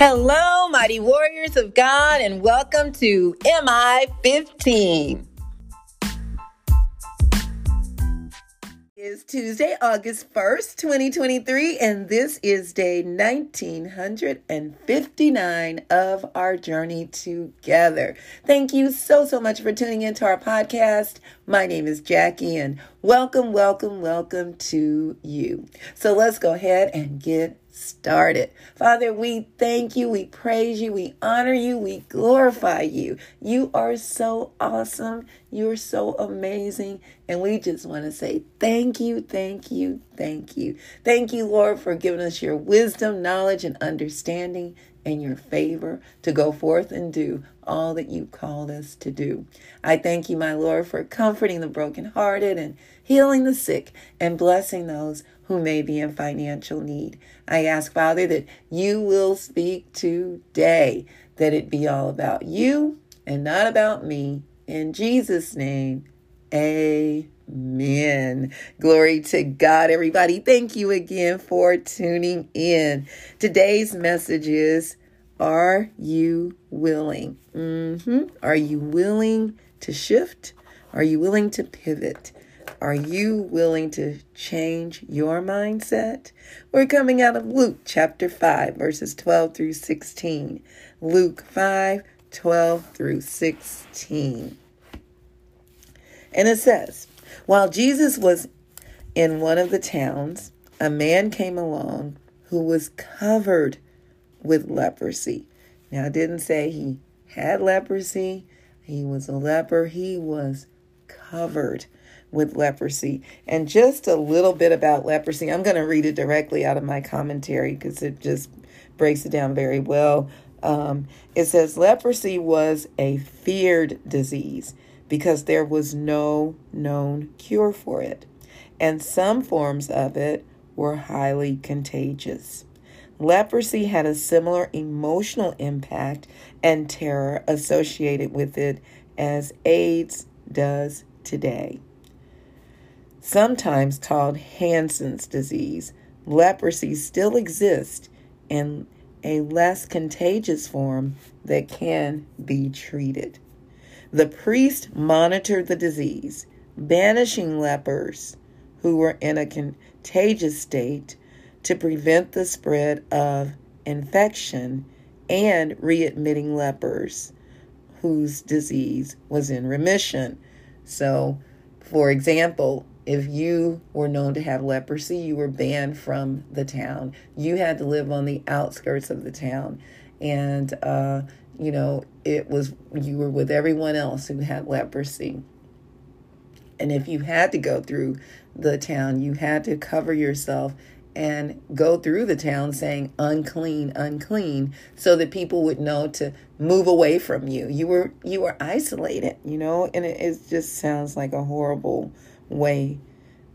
Hello, mighty warriors of God, and welcome to MI 15. It's Tuesday, August 1st, 2023, and this is day 1959 of our journey together. Thank you so, so much for tuning into our podcast. My name is Jackie, and welcome, welcome, welcome to you. So let's go ahead and get started. Father, we thank you, we praise you, we honor you, we glorify you. You are so awesome, you're so amazing, and we just want to say thank you, thank you, thank you. Thank you, Lord, for giving us your wisdom, knowledge, and understanding and your favor to go forth and do all that you called us to do. I thank you, my Lord, for comforting the brokenhearted and healing the sick and blessing those who may be in financial need. I ask, Father, that you will speak today, that it be all about you and not about me. In Jesus' name, amen. Glory to God, everybody. Thank you again for tuning in. Today's message is Are you willing? Mm-hmm. Are you willing to shift? Are you willing to pivot? Are you willing to change your mindset? We're coming out of Luke chapter 5, verses 12 through 16. Luke 5, 12 through 16. And it says, While Jesus was in one of the towns, a man came along who was covered with leprosy. Now, I didn't say he had leprosy, he was a leper, he was covered with leprosy. And just a little bit about leprosy. I'm going to read it directly out of my commentary because it just breaks it down very well. Um, it says leprosy was a feared disease because there was no known cure for it, and some forms of it were highly contagious. Leprosy had a similar emotional impact and terror associated with it as AIDS does today sometimes called Hansen's disease, leprosy still exists in a less contagious form that can be treated. The priest monitored the disease, banishing lepers who were in a contagious state to prevent the spread of infection and readmitting lepers whose disease was in remission. So, for example, if you were known to have leprosy, you were banned from the town. You had to live on the outskirts of the town. And, uh, you know, it was, you were with everyone else who had leprosy. And if you had to go through the town, you had to cover yourself and go through the town saying unclean unclean so that people would know to move away from you you were you were isolated you know and it, it just sounds like a horrible way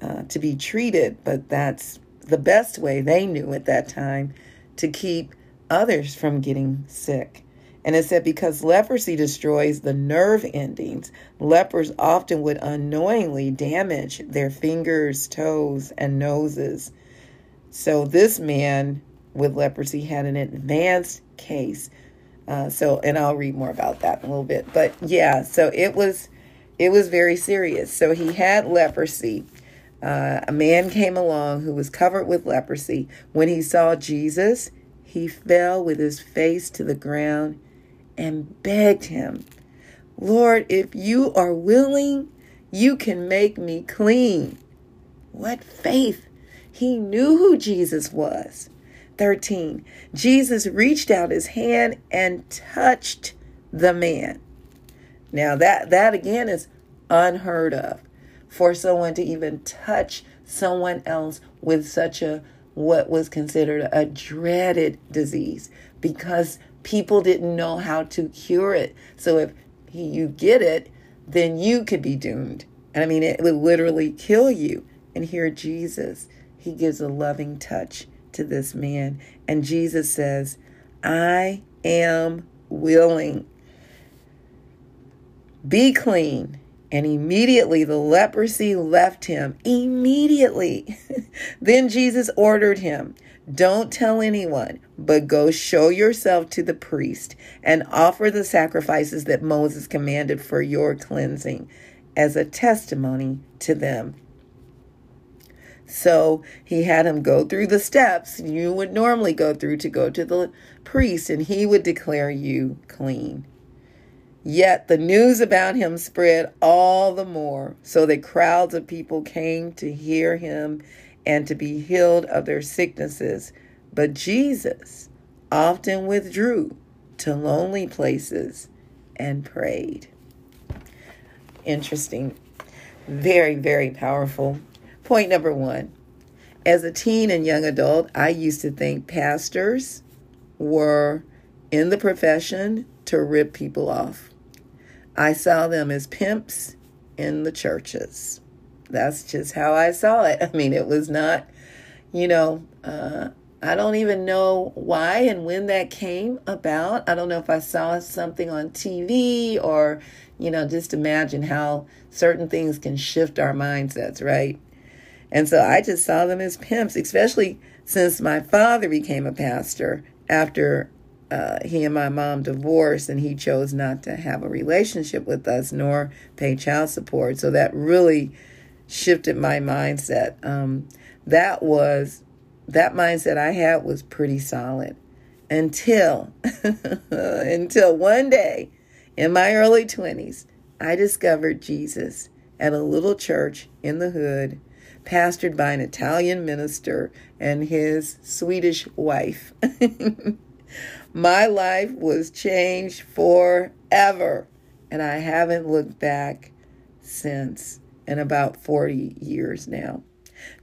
uh, to be treated, but that's the best way they knew at that time to keep others from getting sick. And it said because leprosy destroys the nerve endings, lepers often would unknowingly damage their fingers, toes, and noses. So this man with leprosy had an advanced case. Uh, so, and I'll read more about that in a little bit. But yeah, so it was it was very serious. So he had leprosy. Uh, a man came along who was covered with leprosy. When he saw Jesus, he fell with his face to the ground and begged him, Lord, if you are willing, you can make me clean. What faith! He knew who Jesus was. 13. Jesus reached out his hand and touched the man. Now that that again is unheard of for someone to even touch someone else with such a what was considered a dreaded disease because people didn't know how to cure it. So if you get it, then you could be doomed. And I mean, it would literally kill you. And here, Jesus, he gives a loving touch to this man. And Jesus says, I am willing. Be clean And immediately the leprosy left him. Immediately. then Jesus ordered him, Don't tell anyone, but go show yourself to the priest and offer the sacrifices that Moses commanded for your cleansing as a testimony to them. So he had him go through the steps you would normally go through to go to the priest, and he would declare you clean. Yet the news about him spread all the more, so that crowds of people came to hear him and to be healed of their sicknesses. But Jesus often withdrew to lonely places and prayed. Interesting. Very, very powerful. Point number one. As a teen and young adult, I used to think pastors were in the profession to rip people off. I saw them as pimps in the churches. That's just how I saw it. I mean, it was not, you know, uh, I don't even know why and when that came about. I don't know if I saw something on TV or, you know, just imagine how certain things can shift our mindsets, right? And so I just saw them as pimps, especially since my father became a pastor after uh, he and my mom divorced and he chose not to have a relationship with us nor pay child support. So that really shifted my mindset. Um, that was, that mindset I had was pretty solid until, until one day in my early 20s, I discovered Jesus at a little church in the hood, pastored by an Italian minister and his Swedish wife. My life was changed forever, and I haven't looked back since in about 40 years now.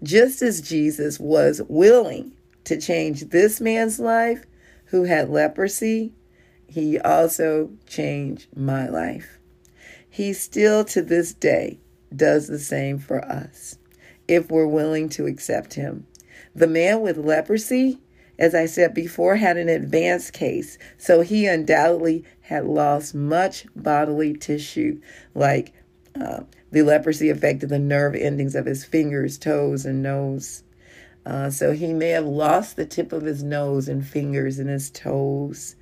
Just as Jesus was willing to change this man's life who had leprosy, he also changed my life. He still to this day does the same for us if we're willing to accept him. The man with leprosy as I said before, had an advanced case, so he undoubtedly had lost much bodily tissue, like uh, the leprosy affected the nerve endings of his fingers, toes, and nose. Uh, so he may have lost the tip of his nose and fingers and his toes.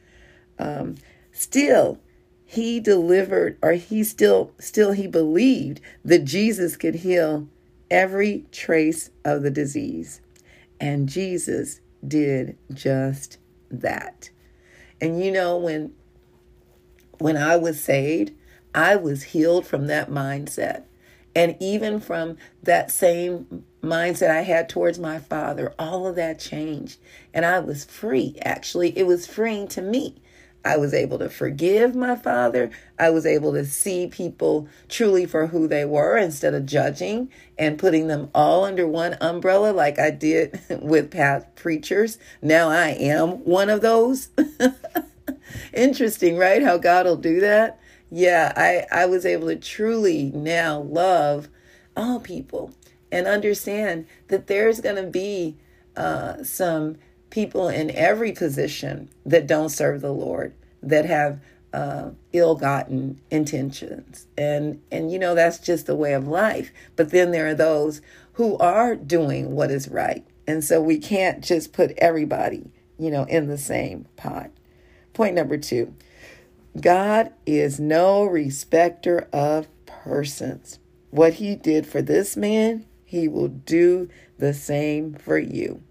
Um, still, he delivered, or he still, still he believed that Jesus could heal every trace of the disease, and Jesus did just that. And you know when when I was saved, I was healed from that mindset. And even from that same mindset I had towards my father, all of that changed. And I was free. Actually, it was freeing to me I was able to forgive my father. I was able to see people truly for who they were instead of judging and putting them all under one umbrella like I did with past preachers. Now I am one of those. Interesting, right? How God will do that. Yeah, I, I was able to truly now love all people and understand that there's going to be uh, some people in every position that don't serve the Lord, that have uh, ill-gotten intentions, and and you know that's just the way of life. But then there are those who are doing what is right, and so we can't just put everybody, you know, in the same pot. Point number two: God is no respecter of persons. What He did for this man, He will do the same for you.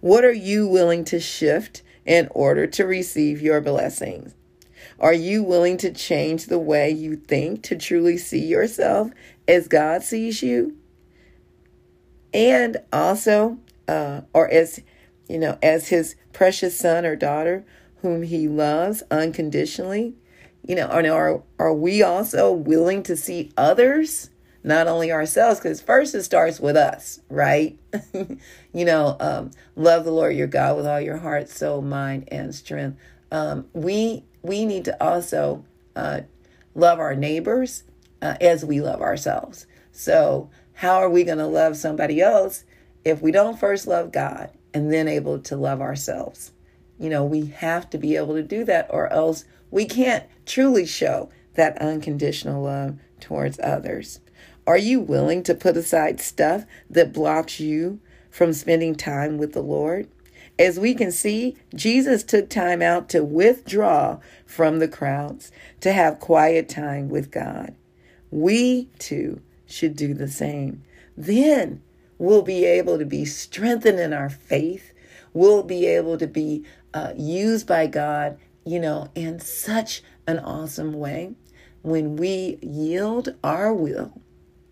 What are you willing to shift in order to receive your blessings? Are you willing to change the way you think to truly see yourself as God sees you? And also, uh, or as, you know, as his precious son or daughter whom he loves unconditionally? You know, are, are we also willing to see others not only ourselves, because first it starts with us, right? you know, um, love the Lord your God with all your heart, soul, mind, and strength. Um, we we need to also uh, love our neighbors uh, as we love ourselves. So, how are we going to love somebody else if we don't first love God and then able to love ourselves? You know, we have to be able to do that, or else we can't truly show that unconditional love towards others? Are you willing to put aside stuff that blocks you from spending time with the Lord? As we can see, Jesus took time out to withdraw from the crowds, to have quiet time with God. We too should do the same. Then we'll be able to be strengthened in our faith. We'll be able to be uh, used by God, you know, in such an awesome way when we yield our will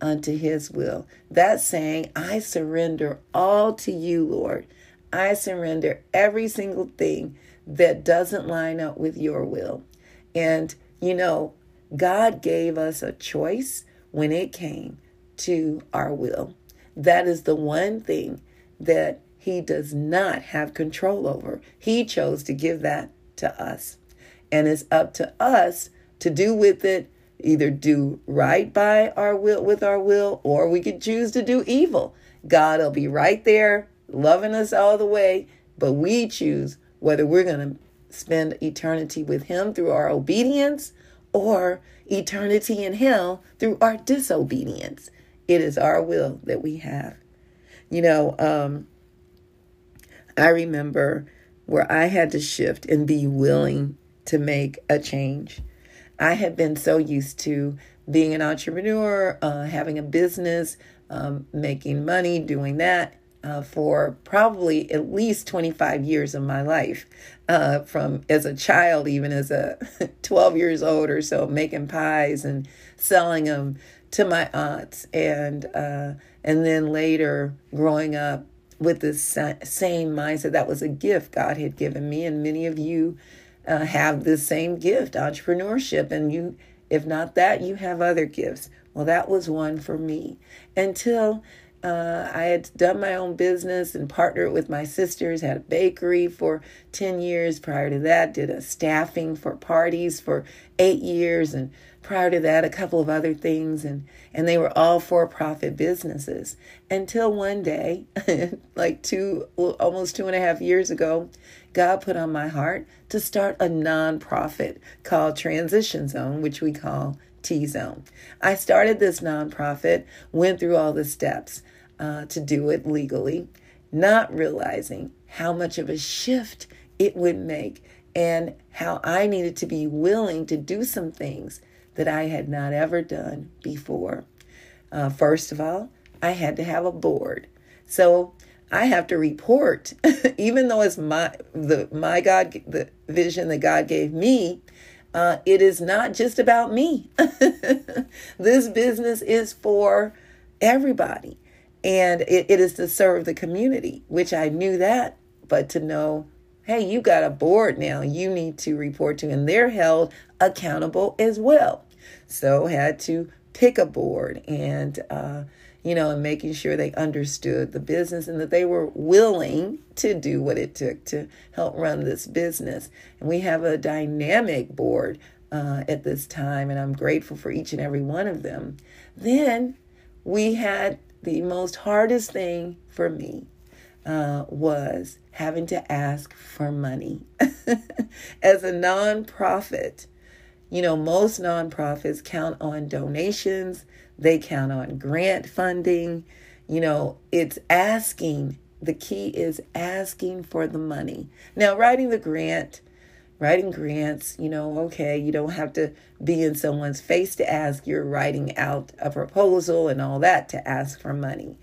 unto his will. That's saying, I surrender all to you, Lord. I surrender every single thing that doesn't line up with your will. And, you know, God gave us a choice when it came to our will. That is the one thing that He does not have control over. He chose to give that to us. And it's up to us to do with it either do right by our will with our will or we could choose to do evil. God will be right there loving us all the way, but we choose whether we're going to spend eternity with Him through our obedience or eternity in hell through our disobedience. It is our will that we have. You know, um, I remember where I had to shift and be willing to make a change. I had been so used to being an entrepreneur, uh, having a business, um, making money, doing that uh, for probably at least 25 years of my life uh, from as a child even as a 12 years old or so making pies and selling them to my aunts and uh, and then later growing up with this same mindset. That was a gift god had given me and many of you uh, have the same gift entrepreneurship and you if not that you have other gifts well that was one for me until uh, I had done my own business and partnered with my sisters, had a bakery for 10 years. Prior to that, did a staffing for parties for eight years. And prior to that, a couple of other things. And, and they were all for profit businesses until one day, like two, almost two and a half years ago, God put on my heart to start a nonprofit called Transition Zone, which we call T Zone. I started this nonprofit, went through all the steps uh, to do it legally, not realizing how much of a shift it would make and how I needed to be willing to do some things that I had not ever done before. Uh, first of all, I had to have a board. So I have to report, even though it's my the my God the vision that God gave me. Uh, it is not just about me. this business is for everybody and it, it is to serve the community, which I knew that, but to know, hey, you got a board now you need to report to, and they're held accountable as well. So had to pick a board and uh, you know, and making sure they understood the business and that they were willing to do what it took to help run this business. And we have a dynamic board uh, at this time, and I'm grateful for each and every one of them. Then we had the most hardest thing for me uh, was having to ask for money. As a nonprofit, you know, most nonprofits count on donations, they count on grant funding. You know, it's asking. The key is asking for the money. Now, writing the grant, writing grants, you know, okay, you don't have to be in someone's face to ask. You're writing out a proposal and all that to ask for money.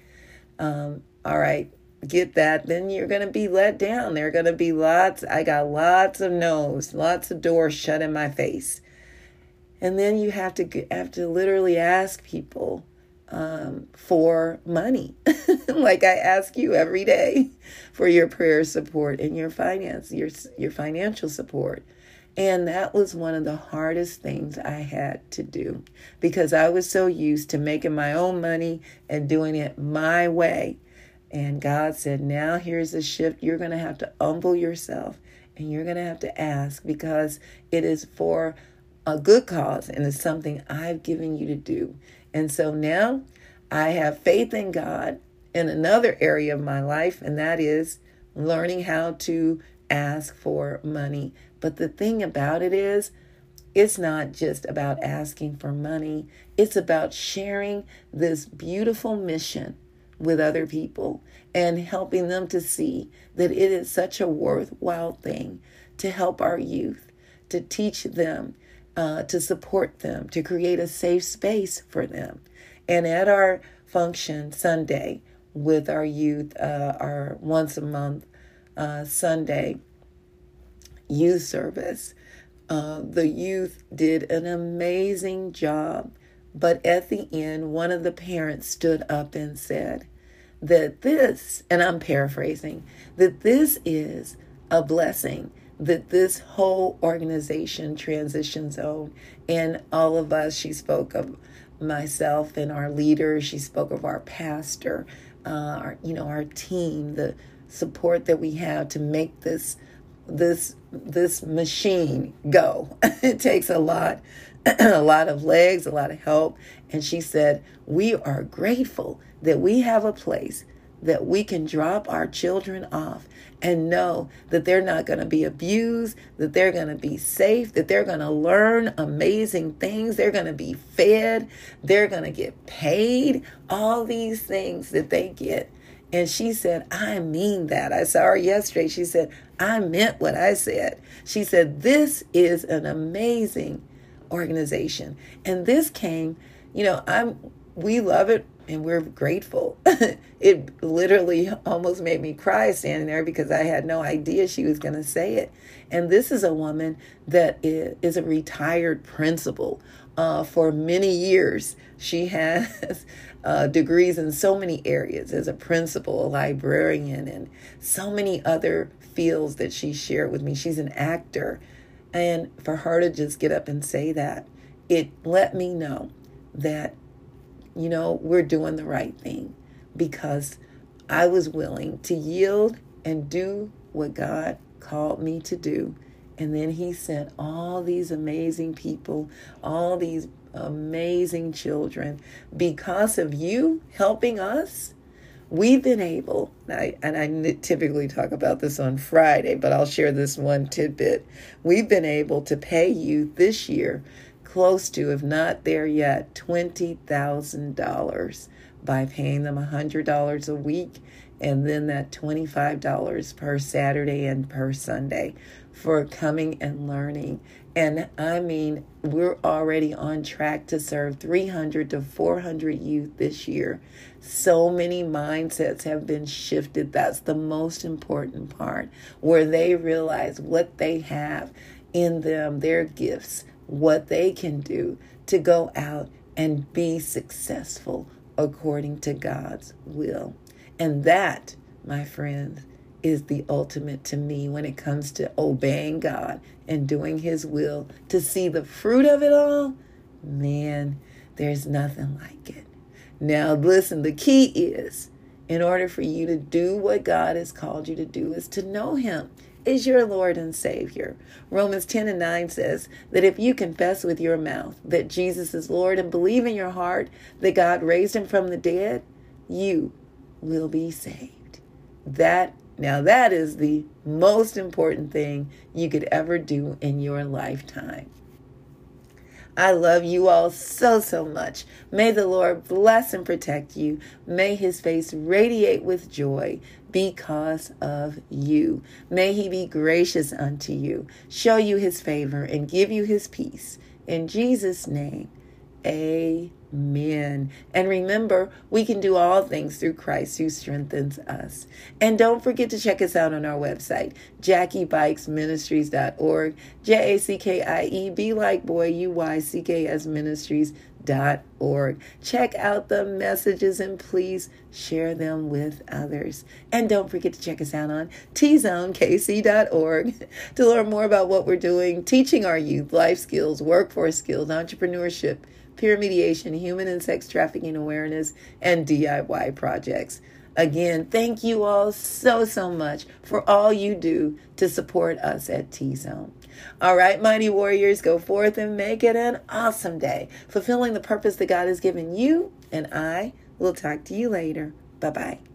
Um, all right, get that. Then you're going to be let down. There are going to be lots, I got lots of no's, lots of doors shut in my face. And then you have to have to literally ask people um, for money, like I ask you every day for your prayer support and your finance, your your financial support. And that was one of the hardest things I had to do because I was so used to making my own money and doing it my way. And God said, Now here's the shift. You're going to have to humble yourself and you're going to have to ask because it is for a good cause and it's something I've given you to do. And so now I have faith in God in another area of my life, and that is learning how to ask for money. But the thing about it is, it's not just about asking for money, it's about sharing this beautiful mission with other people and helping them to see that it is such a worthwhile thing to help our youth, to teach them, uh, to support them, to create a safe space for them. And at our function Sunday with our youth, uh, our once a month uh, Sunday youth service, uh, the youth did an amazing job. But at the end, one of the parents stood up and said that this, and I'm paraphrasing, that this is a blessing that this whole organization, Transition Zone, and all of us, she spoke of myself and our leaders, she spoke of our pastor, uh, our, you know, our team, the support that we have to make this this this machine go. it takes a lot, a lot of legs, a lot of help. And she said, We are grateful that we have a place that we can drop our children off and know that they're not going to be abused, that they're going to be safe, that they're going to learn amazing things, they're going to be fed, they're going to get paid, all these things that they get. And she said, I mean that. I saw her yesterday. She said, I meant what I said. She said, This is an amazing organization. And this came, you know, I'm we love it and we're grateful. it literally almost made me cry standing there because I had no idea she was going to say it. And this is a woman that is a retired principal. Uh, for many years, she has uh, degrees in so many areas as a principal, a librarian, and so many other fields that she shared with me. She's an actor. And for her to just get up and say that, it let me know that you know, we're doing the right thing because I was willing to yield and do what God called me to do. And then He sent all these amazing people, all these amazing children. Because of you helping us, we've been able, and I, and I typically talk about this on Friday, but I'll share this one tidbit. We've been able to pay you this year close to, if not there yet, $20,000 by paying them $100 a week and then that $25 per Saturday and per Sunday for coming and learning. And I mean, we're already on track to serve 300 to 400 youth this year. So many mindsets have been shifted. That's the most important part, where they realize what they have in them, their gifts, what they can do to go out and be successful according to God's will. And that, my friends, is the ultimate to me when it comes to obeying God and doing His will. To see the fruit of it all, man, there's nothing like it. Now, listen, the key is in order for you to do what God has called you to do, is to know Him is your Lord and Savior. Romans 10 and 9 says that if you confess with your mouth that Jesus is Lord and believe in your heart that God raised him from the dead, you will be saved. That now that is the most important thing you could ever do in your lifetime. I love you all so, so much. May the Lord bless and protect you. May his face radiate with joy because of you. May he be gracious unto you, show you his favor, and give you his peace. In Jesus' name, amen. Amen. And remember, we can do all things through Christ who strengthens us. And don't forget to check us out on our website, JackieBuycksMinistries.org, J A C K I E B like boy, U Y C K S Ministries.org. Check out the messages and please share them with others. And don't forget to check us out on tzonekc.org to learn more about what we're doing, teaching our youth life skills, workforce skills, entrepreneurship peer mediation, human and sex trafficking awareness, and DIY projects. Again, thank you all so, so much for all you do to support us at T Zone. All right, mighty warriors, go forth and make it an awesome day, fulfilling the purpose that God has given you, and I will talk to you later. Bye bye.